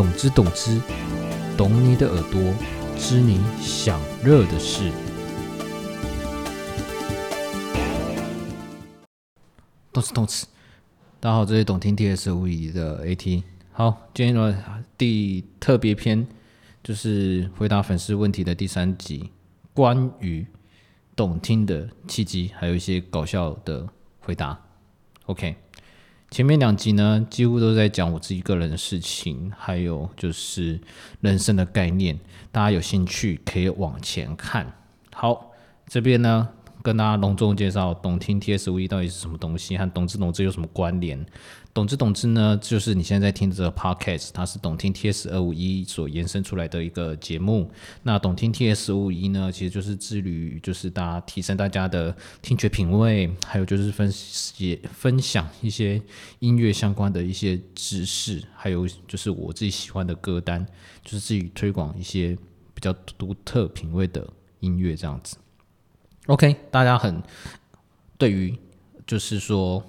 懂之懂之，懂你的耳朵，知你想热的事。动词动词，大家好，这是懂听 TS 物理的 AT。好，今天的第特别篇就是回答粉丝问题的第三集，关于懂听的契机，还有一些搞笑的回答。OK。前面两集呢，几乎都在讲我自己个人的事情，还有就是人生的概念。大家有兴趣可以往前看。好，这边呢。跟大家隆重介绍，懂听 TSV 到底是什么东西，和懂之懂之有什么关联？懂之懂之呢，就是你现在在听的这个 Podcast，它是懂听 TS 二五一所延伸出来的一个节目。那懂听 TS 五一呢，其实就是致力于就是大家提升大家的听觉品味，还有就是分析分享一些音乐相关的一些知识，还有就是我自己喜欢的歌单，就是自己推广一些比较独特品味的音乐这样子。OK，大家很对于就是说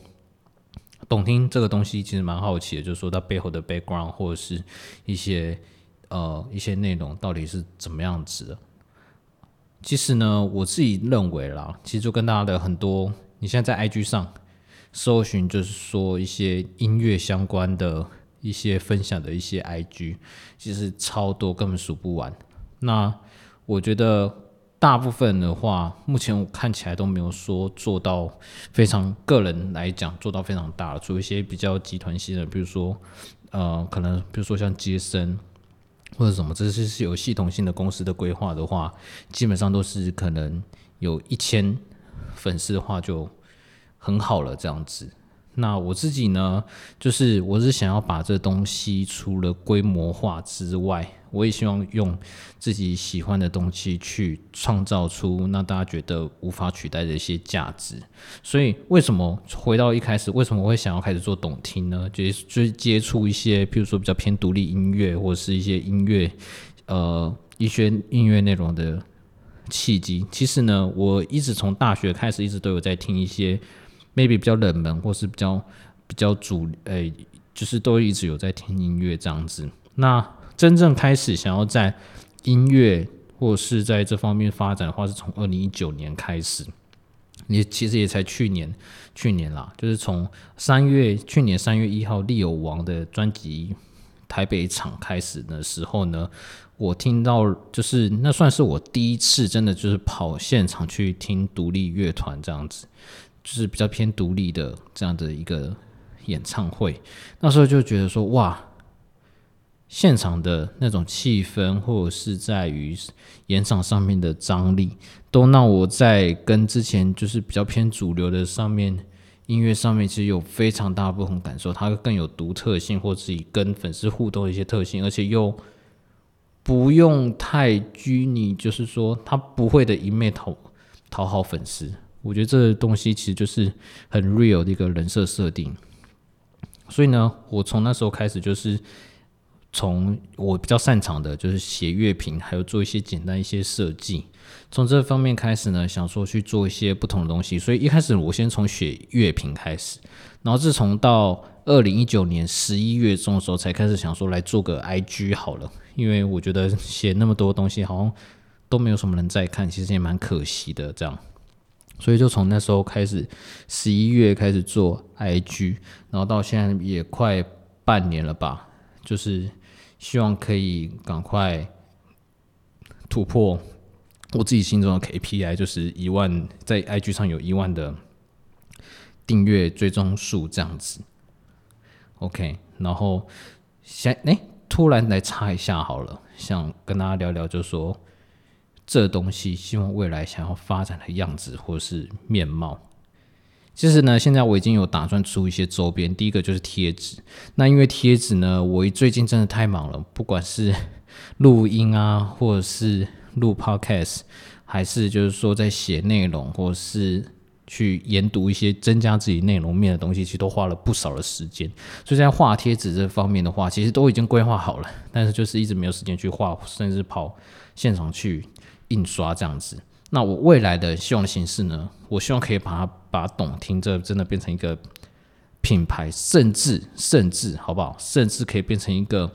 懂听这个东西其实蛮好奇的，就是说它背后的 background 或者是一些呃一些内容到底是怎么样子的。其实呢，我自己认为啦，其实就跟大家的很多，你现在在 IG 上搜寻，就是说一些音乐相关的一些分享的一些 IG，其实超多，根本数不完。那我觉得。大部分的话，目前我看起来都没有说做到非常个人来讲做到非常大，除一些比较集团性的，比如说呃，可能比如说像接生或者什么，这些是有系统性的公司的规划的话，基本上都是可能有一千粉丝的话就很好了这样子。那我自己呢，就是我是想要把这东西除了规模化之外。我也希望用自己喜欢的东西去创造出让大家觉得无法取代的一些价值。所以，为什么回到一开始，为什么我会想要开始做懂听呢？就是就接触一些，譬如说比较偏独立音乐，或者是一些音乐，呃，一些音乐内容的契机。其实呢，我一直从大学开始，一直都有在听一些 maybe 比较冷门，或是比较比较主，诶，就是都一直有在听音乐这样子。那真正开始想要在音乐或是在这方面发展的话，是从二零一九年开始。你其实也才去年，去年啦，就是从三月，去年三月一号利友王的专辑台北场开始的时候呢，我听到就是那算是我第一次真的就是跑现场去听独立乐团这样子，就是比较偏独立的这样的一个演唱会。那时候就觉得说，哇！现场的那种气氛，或者是在于演场上面的张力，都让我在跟之前就是比较偏主流的上面音乐上面，其实有非常大不同感受。它更有独特性，或自己跟粉丝互动的一些特性，而且又不用太拘泥，就是说他不会的一昧讨讨好粉丝。我觉得这东西其实就是很 real 的一个人设设定。所以呢，我从那时候开始就是。从我比较擅长的就是写乐评，还有做一些简单一些设计。从这方面开始呢，想说去做一些不同的东西。所以一开始我先从写乐评开始，然后自从到二零一九年十一月中的时候，才开始想说来做个 IG 好了。因为我觉得写那么多东西好像都没有什么人在看，其实也蛮可惜的。这样，所以就从那时候开始，十一月开始做 IG，然后到现在也快半年了吧，就是。希望可以赶快突破我自己心中的 KPI，就是一万，在 IG 上有一万的订阅追踪数这样子。OK，然后先哎，突然来插一下好了，想跟大家聊聊，就说这东西希望未来想要发展的样子或是面貌。其实呢，现在我已经有打算出一些周边。第一个就是贴纸。那因为贴纸呢，我最近真的太忙了，不管是 录音啊，或者是录 podcast，还是就是说在写内容，或者是去研读一些增加自己内容面的东西，其实都花了不少的时间。所以在画贴纸这方面的话，其实都已经规划好了，但是就是一直没有时间去画，甚至跑现场去印刷这样子。那我未来的希望的形式呢？我希望可以把它把懂听这真的变成一个品牌，甚至甚至好不好？甚至可以变成一个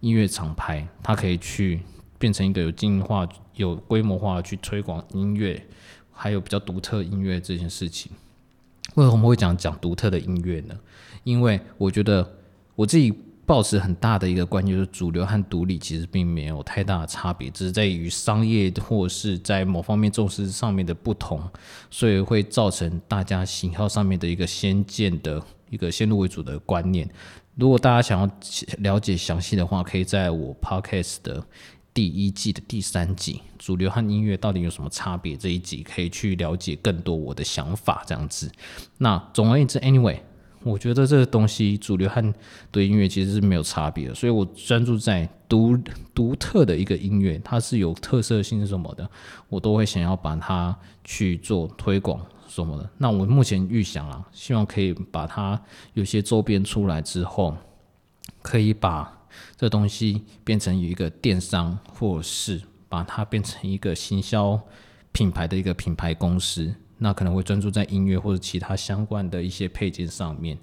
音乐厂牌，它可以去变成一个有经营化、有规模化去推广音乐，还有比较独特音乐这件事情。为什么会讲讲独特的音乐呢？因为我觉得我自己抱持很大的一个观念，就是主流和独立其实并没有太大的差别，只是在于商业或是在某方面重视上面的不同，所以会造成大家喜好上面的一个先见的一个先入为主的观念。如果大家想要了解详细的话，可以在我 podcast 的。第一季的第三集，主流和音乐到底有什么差别？这一集可以去了解更多我的想法，这样子。那总而言之，anyway，我觉得这个东西主流和对音乐其实是没有差别的，所以我专注在独独特的一个音乐，它是有特色性什么的，我都会想要把它去做推广什么的。那我目前预想啊，希望可以把它有些周边出来之后，可以把。这东西变成一个电商，或是把它变成一个行销品牌的一个品牌公司，那可能会专注在音乐或者其他相关的一些配件上面。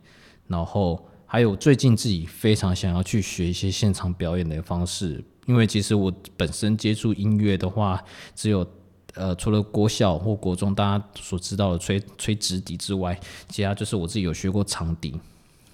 然后还有最近自己非常想要去学一些现场表演的方式，因为其实我本身接触音乐的话，只有呃除了国小或国中大家所知道的吹吹直笛之外，其他就是我自己有学过长笛。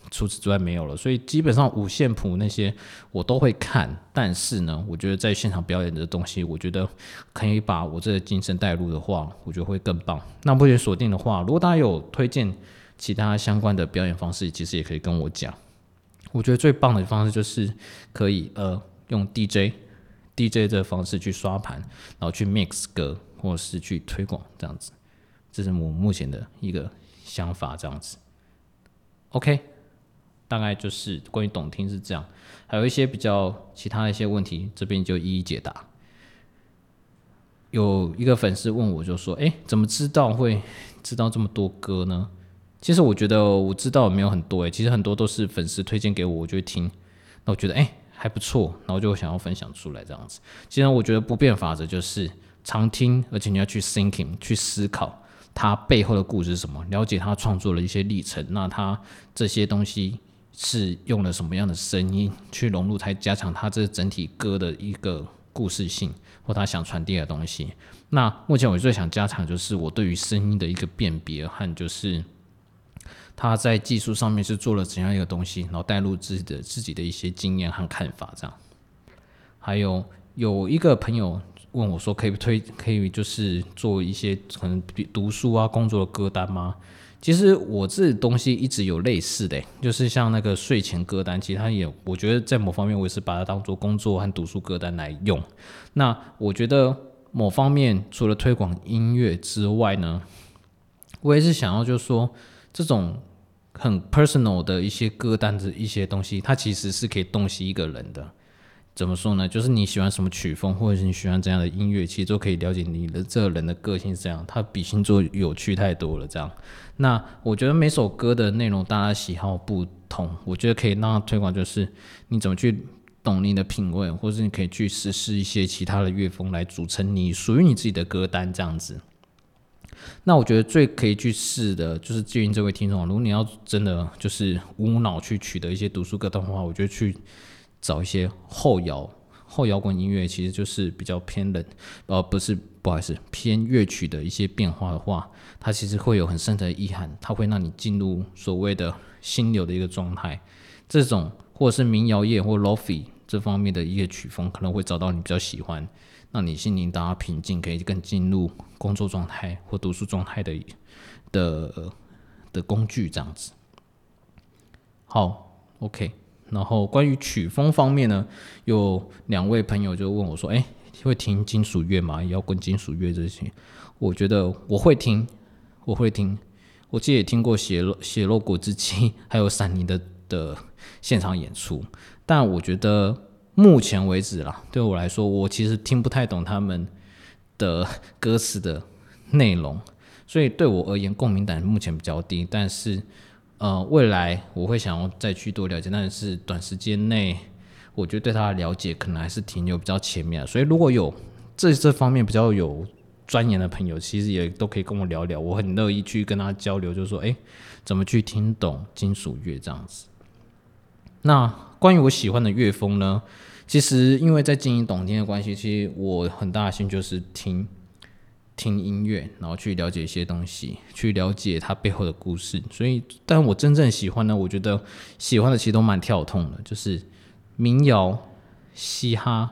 除此之外没有了，所以基本上五线谱那些我都会看，但是呢，我觉得在现场表演的东西，我觉得可以把我这个精神带入的话，我觉得会更棒。那目前锁定的话，如果大家有推荐其他相关的表演方式，其实也可以跟我讲。我觉得最棒的方式就是可以呃用 DJ DJ 这个方式去刷盘，然后去 mix 歌，或是去推广这样子，这是我目前的一个想法，这样子。OK。大概就是关于懂听是这样，还有一些比较其他的一些问题，这边就一一解答。有一个粉丝问我，就说：“哎，怎么知道会知道这么多歌呢？”其实我觉得我知道没有很多，哎，其实很多都是粉丝推荐给我，我就会听。那我觉得哎还不错，然后就想要分享出来这样子。其实我觉得不变法则就是常听，而且你要去 thinking 去思考它背后的故事是什么，了解他创作的一些历程，那他这些东西。是用了什么样的声音去融入，才加强它这整体歌的一个故事性，或他想传递的东西。那目前我最想加强就是我对于声音的一个辨别和就是他在技术上面是做了怎样一个东西，然后带入自己的自己的一些经验和看法这样。还有有一个朋友问我说，可以推可以就是做一些可能读书啊工作的歌单吗？其实我这东西一直有类似的，就是像那个睡前歌单，其实它也，我觉得在某方面我也是把它当做工作和读书歌单来用。那我觉得某方面除了推广音乐之外呢，我也是想要就是说这种很 personal 的一些歌单的一些东西，它其实是可以洞悉一个人的。怎么说呢？就是你喜欢什么曲风，或者是你喜欢怎样的音乐，其实都可以了解你的这个人的个性是这样。它比星座有趣太多了。这样，那我觉得每首歌的内容大家喜好不同，我觉得可以让他推广，就是你怎么去懂你的品味，或者你可以去实施一些其他的乐风来组成你属于你自己的歌单这样子。那我觉得最可以去试的就是建议这位听众，如果你要真的就是无脑去取得一些读书歌的话，我觉得去。找一些后摇后摇滚音乐，其实就是比较偏冷，呃，不是，不好意思，偏乐曲的一些变化的话，它其实会有很深的意涵，它会让你进入所谓的心流的一个状态。这种或者是民谣乐或 lofi 这方面的一个曲风，可能会找到你比较喜欢，让你心灵达到平静，可以更进入工作状态或读书状态的的的工具，这样子。好，OK。然后关于曲风方面呢，有两位朋友就问我说：“哎，会听金属乐吗？摇滚金属乐这些？”我觉得我会听，我会听。我记得也听过血肉血肉果汁机还有闪灵的的现场演出，但我觉得目前为止啦，对我来说，我其实听不太懂他们的歌词的内容，所以对我而言，共鸣感目前比较低。但是呃，未来我会想要再去多了解，但是短时间内，我觉得对他的了解可能还是停留比较前面。所以如果有这这方面比较有钻研的朋友，其实也都可以跟我聊聊，我很乐意去跟他交流，就是说，哎，怎么去听懂金属乐这样子。那关于我喜欢的乐风呢？其实因为在经营懂听的关系，其实我很大的兴趣就是听听音乐，然后去了解一些东西，去了解它背后的故事。所以，但我真正喜欢呢，我觉得喜欢的其实都蛮跳痛的，就是民谣、嘻哈，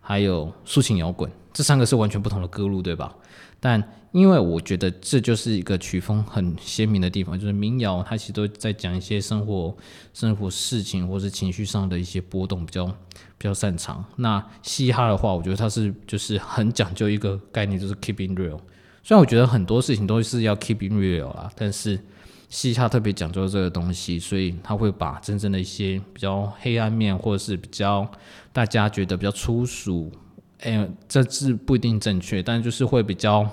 还有抒情摇滚，这三个是完全不同的歌路，对吧？但因为我觉得这就是一个曲风很鲜明的地方，就是民谣它其实都在讲一些生活、生活事情或是情绪上的一些波动，比较比较擅长。那嘻哈的话，我觉得它是就是很讲究一个概念，就是 keeping real。虽然我觉得很多事情都是要 keeping real 啦，但是嘻哈特别讲究这个东西，所以他会把真正的一些比较黑暗面，或者是比较大家觉得比较粗俗。哎，这字不一定正确，但就是会比较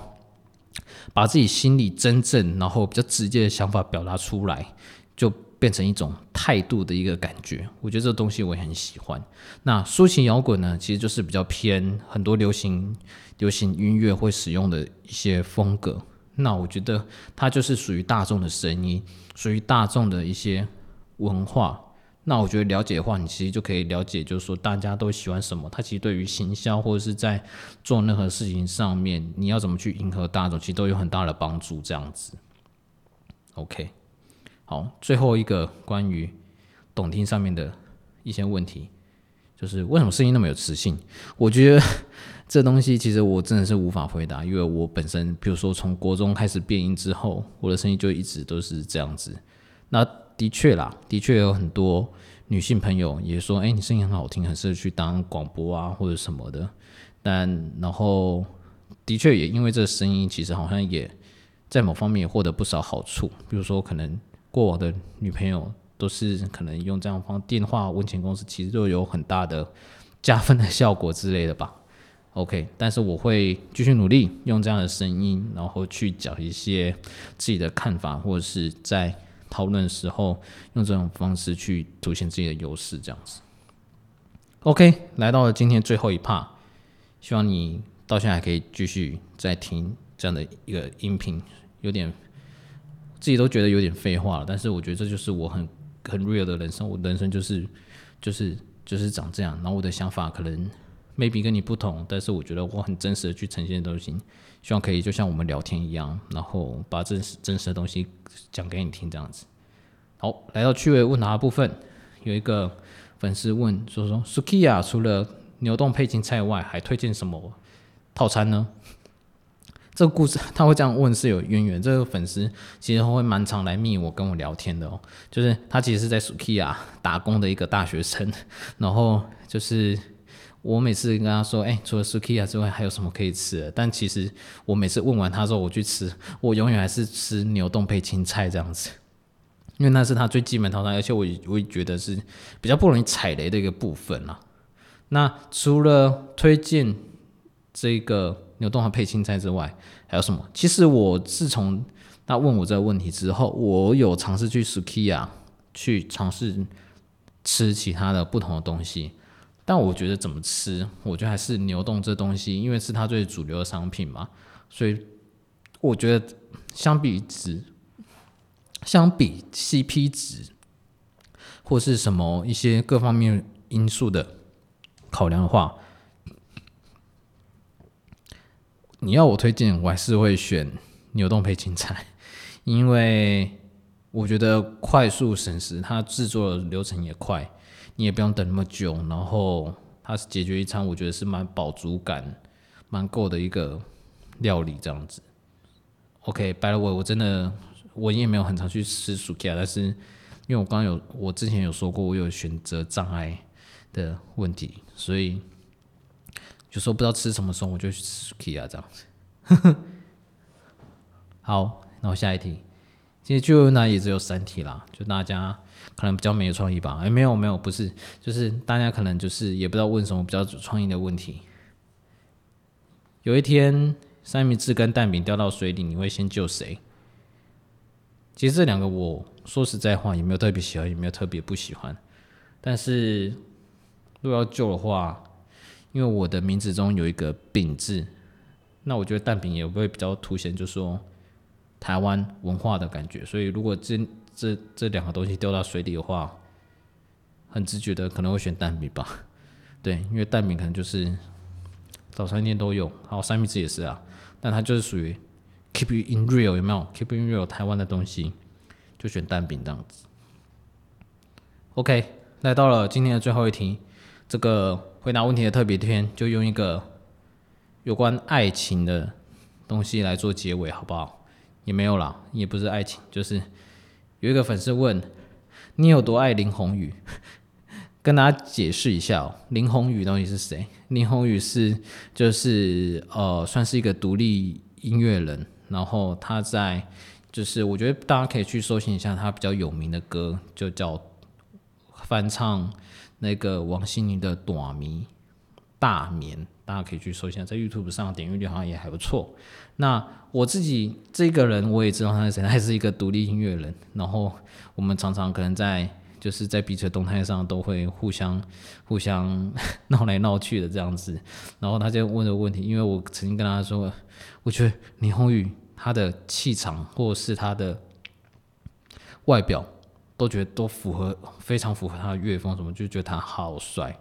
把自己心里真正然后比较直接的想法表达出来，就变成一种态度的一个感觉。我觉得这东西我也很喜欢。那抒情摇滚呢，其实就是比较偏很多流行流行音乐会使用的一些风格。那我觉得它就是属于大众的声音，属于大众的一些文化。那我觉得了解的话，你其实就可以了解，就是说大家都喜欢什么。它其实对于行销或者是在做任何事情上面，你要怎么去迎合大众，其实都有很大的帮助。这样子，OK，好，最后一个关于懂听上面的一些问题，就是为什么声音那么有磁性？我觉得 这东西其实我真的是无法回答，因为我本身，比如说从国中开始变音之后，我的声音就一直都是这样子。那的确啦，的确有很多女性朋友也说：“哎，你声音很好听，很适合去当广播啊，或者什么的。”但然后的确也因为这声音，其实好像也在某方面也获得不少好处。比如说，可能过往的女朋友都是可能用这样方电话问钱公司，其实都有很大的加分的效果之类的吧。OK，但是我会继续努力用这样的声音，然后去讲一些自己的看法，或者是在。讨论的时候，用这种方式去凸显自己的优势，这样子。OK，来到了今天最后一 part，希望你到现在还可以继续再听这样的一个音频，有点自己都觉得有点废话了，但是我觉得这就是我很很 real 的人生，我人生就是就是就是长这样，然后我的想法可能 maybe 跟你不同，但是我觉得我很真实的去呈现东西。希望可以就像我们聊天一样，然后把真实真实的东西讲给你听，这样子。好，来到趣味问答部分，有一个粉丝问说说，Sukiya 除了牛冻配青菜外，还推荐什么套餐呢？这个故事他会这样问是有渊源。这个粉丝其实会蛮常来密我跟我聊天的哦，就是他其实是在 Sukiya 打工的一个大学生，然后就是。我每次跟他说，哎，除了 Sukiya 之外，还有什么可以吃的？但其实我每次问完他之后，我去吃，我永远还是吃牛冻配青菜这样子，因为那是他最基本套餐，而且我我也觉得是比较不容易踩雷的一个部分啦。那除了推荐这个牛冻和配青菜之外，还有什么？其实我自从他问我这个问题之后，我有尝试去 Sukiya 去尝试吃其他的不同的东西。但我觉得怎么吃，我觉得还是牛冻这东西，因为是它最主流的商品嘛，所以我觉得相比值，相比 CP 值，或是什么一些各方面因素的考量的话，你要我推荐，我还是会选牛冻配青菜，因为我觉得快速省时，它制作的流程也快。你也不用等那么久，然后它是解决一餐，我觉得是蛮饱足感、蛮够的一个料理这样子。OK，by the way，我真的我也没有很常去吃薯条，但是因为我刚刚有我之前有说过我有选择障碍的问题，所以有时候不知道吃什么时候我就去吃薯条这样子。好，那我下一题，其实就那也只有三题啦，就大家。可能比较没有创意吧？哎，没有没有，不是，就是大家可能就是也不知道问什么比较有创意的问题。有一天三明治跟蛋饼掉到水里，你会先救谁？其实这两个我说实在话也没有特别喜欢，也没有特别不喜欢。但是如果要救的话，因为我的名字中有一个饼字，那我觉得蛋饼也会比较凸显，就说台湾文化的感觉。所以如果这这这两个东西掉到水里的话，很直觉的可能会选蛋饼吧。对，因为蛋饼可能就是早餐店都有，还有三明治也是啊，但它就是属于 keep you in real 有没有？keep you in real 台湾的东西，就选蛋饼这样子。OK，来到了今天的最后一题，这个回答问题的特别篇，就用一个有关爱情的东西来做结尾，好不好？也没有啦，也不是爱情，就是有一个粉丝问你有多爱林宏宇，跟大家解释一下哦，林宏宇到底是谁？林宏宇是就是呃，算是一个独立音乐人，然后他在就是我觉得大家可以去搜寻一下他比较有名的歌，就叫。翻唱那个王心凌的《短迷》大眠，大家可以去搜一下，在 YouTube 上点击率好像也还不错。那我自己这个人我也知道他是谁，他是一个独立音乐人。然后我们常常可能在就是在彼此的动态上都会互相互相 闹来闹去的这样子。然后他就问的问题，因为我曾经跟他说，我觉得李宏宇他的气场或者是他的外表。都觉得都符合，非常符合他的乐风，什么就觉得他好帅。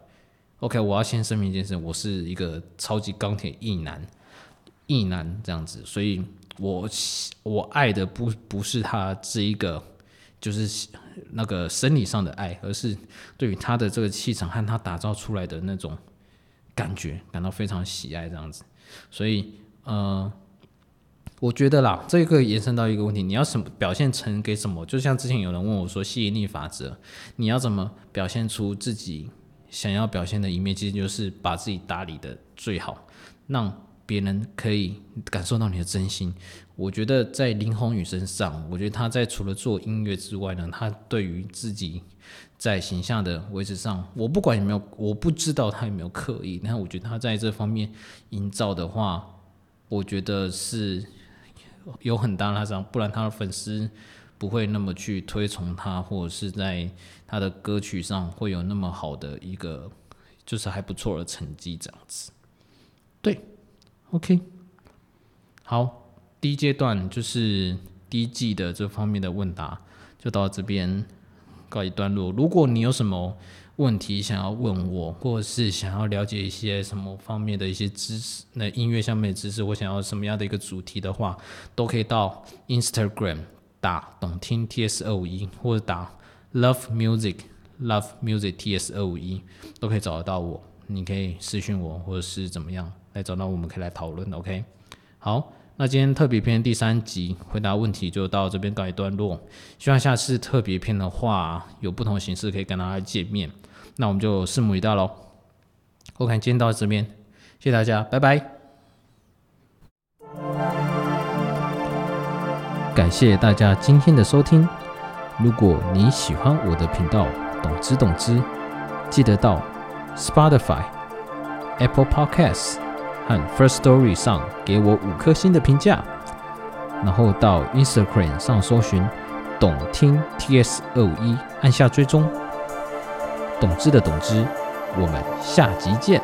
OK，我要先声明一件事，我是一个超级钢铁硬男，硬男这样子，所以我我爱的不不是他这一个，就是那个生理上的爱，而是对于他的这个气场和他打造出来的那种感觉感到非常喜爱这样子，所以呃。我觉得啦，这个延伸到一个问题，你要什么表现成给什么？就像之前有人问我说，吸引力法则，你要怎么表现出自己想要表现的一面？其实就是把自己打理的最好，让别人可以感受到你的真心。我觉得在林宏宇身上，我觉得他在除了做音乐之外呢，他对于自己在形象的维持上，我不管有没有，我不知道他有没有刻意，但我觉得他在这方面营造的话，我觉得是。有很大那张，不然他的粉丝不会那么去推崇他，或者是在他的歌曲上会有那么好的一个，就是还不错的成绩这样子。对，OK，好，第一阶段就是第一季的这方面的问答就到这边告一段落。如果你有什么，问题想要问我，或者是想要了解一些什么方面的一些知识，那音乐上面的知识，我想要什么样的一个主题的话，都可以到 Instagram 打懂听 T S 二五一，或者打 Love Music Love Music T S 二五一，都可以找得到我。你可以私信我，或者是怎么样来找到我们，可以来讨论。OK，好。那今天特别篇第三集回答问题就到这边告一段落，希望下次特别篇的话有不同形式可以跟大家见面，那我们就拭目以待喽。OK，今天到这边，谢谢大家，拜拜。感谢大家今天的收听，如果你喜欢我的频道，懂之懂之，记得到 Spotify、Apple Podcasts。和 First Story 上给我五颗星的评价，然后到 Instagram 上搜寻“懂听 TS 二五一”，按下追踪。懂之的懂之，我们下集见。